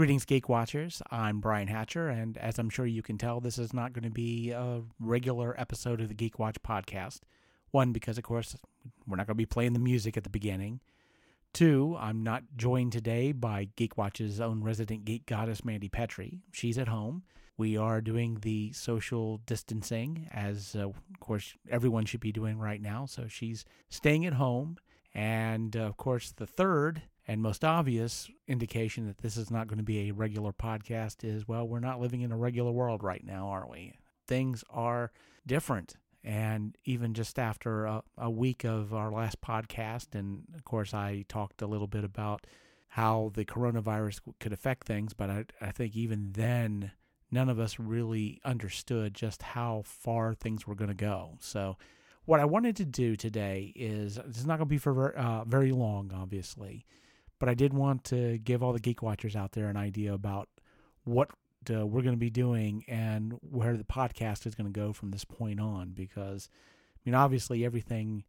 Greetings, Geek Watchers. I'm Brian Hatcher, and as I'm sure you can tell, this is not going to be a regular episode of the Geek Watch podcast. One, because of course, we're not going to be playing the music at the beginning. Two, I'm not joined today by Geek Watch's own resident geek goddess, Mandy Petrie. She's at home. We are doing the social distancing, as uh, of course everyone should be doing right now. So she's staying at home. And uh, of course, the third and most obvious indication that this is not going to be a regular podcast is well, we're not living in a regular world right now, are we? Things are different. And even just after a, a week of our last podcast, and of course, I talked a little bit about how the coronavirus could affect things, but I, I think even then, none of us really understood just how far things were going to go. So, what I wanted to do today is it's not going to be for uh, very long, obviously, but I did want to give all the Geek Watchers out there an idea about what uh, we're going to be doing and where the podcast is going to go from this point on. Because, I mean, obviously, everything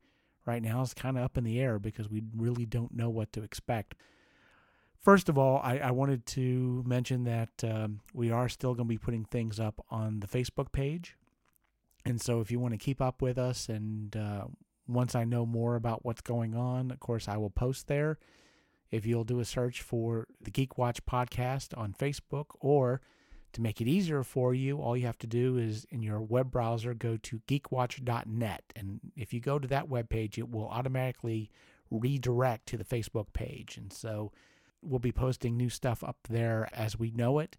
right now is kind of up in the air because we really don't know what to expect. First of all, I, I wanted to mention that um, we are still going to be putting things up on the Facebook page. And so if you want to keep up with us, and uh, once I know more about what's going on, of course, I will post there. If you'll do a search for the Geek Watch podcast on Facebook, or to make it easier for you, all you have to do is in your web browser go to geekwatch.net. And if you go to that web page, it will automatically redirect to the Facebook page. And so we'll be posting new stuff up there as we know it.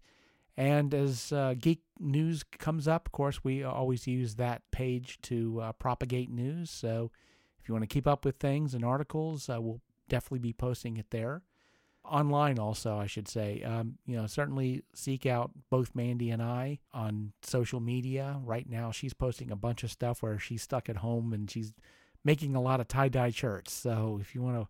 And as uh, geek news comes up, of course, we always use that page to uh, propagate news. So if you want to keep up with things and articles, uh, we'll definitely be posting it there. Online, also, I should say. Um, you know, certainly seek out both Mandy and I on social media. Right now, she's posting a bunch of stuff where she's stuck at home and she's making a lot of tie dye shirts. So if you want to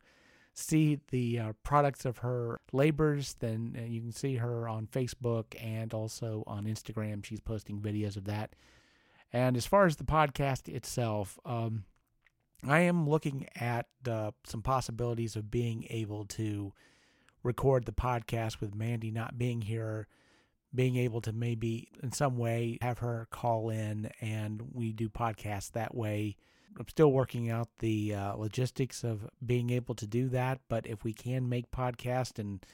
see the uh, products of her labors, then uh, you can see her on Facebook and also on Instagram. She's posting videos of that. And as far as the podcast itself, um, I am looking at uh, some possibilities of being able to record the podcast with Mandy not being here, being able to maybe in some way have her call in and we do podcasts that way I'm still working out the uh, logistics of being able to do that. But if we can make podcast and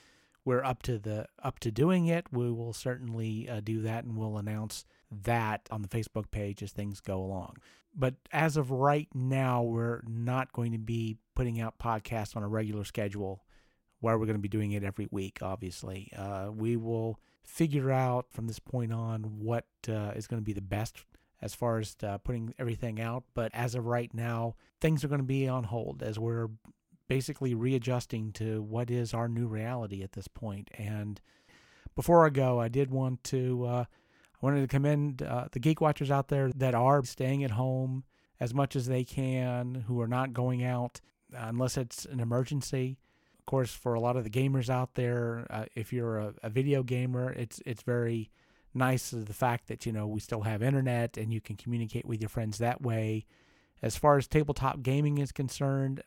we're up to the up to doing it, we will certainly uh, do that, and we'll announce that on the Facebook page as things go along. But as of right now, we're not going to be putting out podcasts on a regular schedule where we're going to be doing it every week, obviously. Uh, we will figure out from this point on what uh, is going to be the best as far as uh, putting everything out. But as of right now, things are going to be on hold as we're basically readjusting to what is our new reality at this point. And before I go, I did want to uh, I wanted to commend uh, the Geek Watchers out there that are staying at home as much as they can, who are not going out unless it's an emergency. Of course, for a lot of the gamers out there, uh, if you're a, a video gamer, it's it's very nice the fact that you know we still have internet and you can communicate with your friends that way. As far as tabletop gaming is concerned,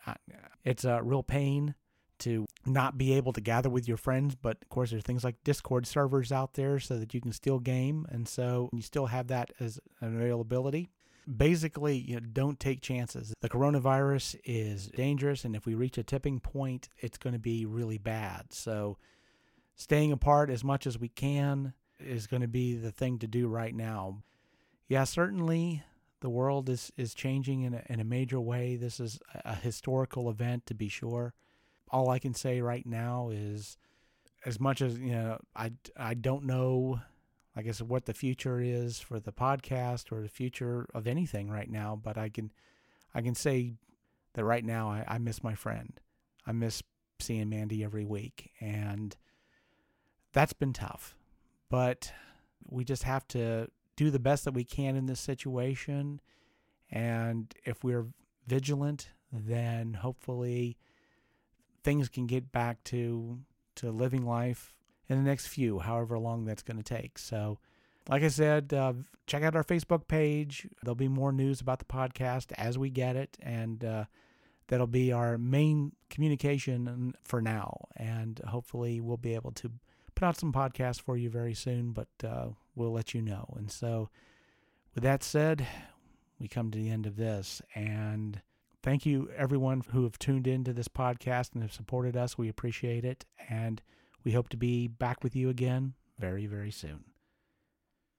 it's a real pain to not be able to gather with your friends. But of course, there's things like Discord servers out there so that you can still game, and so you still have that as an availability. Basically, you know, don't take chances. The coronavirus is dangerous, and if we reach a tipping point, it's going to be really bad. So, staying apart as much as we can, is going to be the thing to do right now. Yeah, certainly the world is, is changing in a, in a major way. This is a historical event to be sure. All I can say right now is as much as, you know, I, I don't know, I guess, what the future is for the podcast or the future of anything right now, but I can, I can say that right now I, I miss my friend. I miss seeing Mandy every week. And that's been tough but we just have to do the best that we can in this situation. And if we're vigilant, then hopefully things can get back to to living life in the next few, however long that's going to take. So, like I said, uh, check out our Facebook page. There'll be more news about the podcast as we get it, and uh, that'll be our main communication for now. And hopefully, we'll be able to put out some podcasts for you very soon, but uh, we'll let you know. And so, with that said, we come to the end of this. And thank you, everyone who have tuned into this podcast and have supported us. We appreciate it. And we hope to be back with you again very, very soon.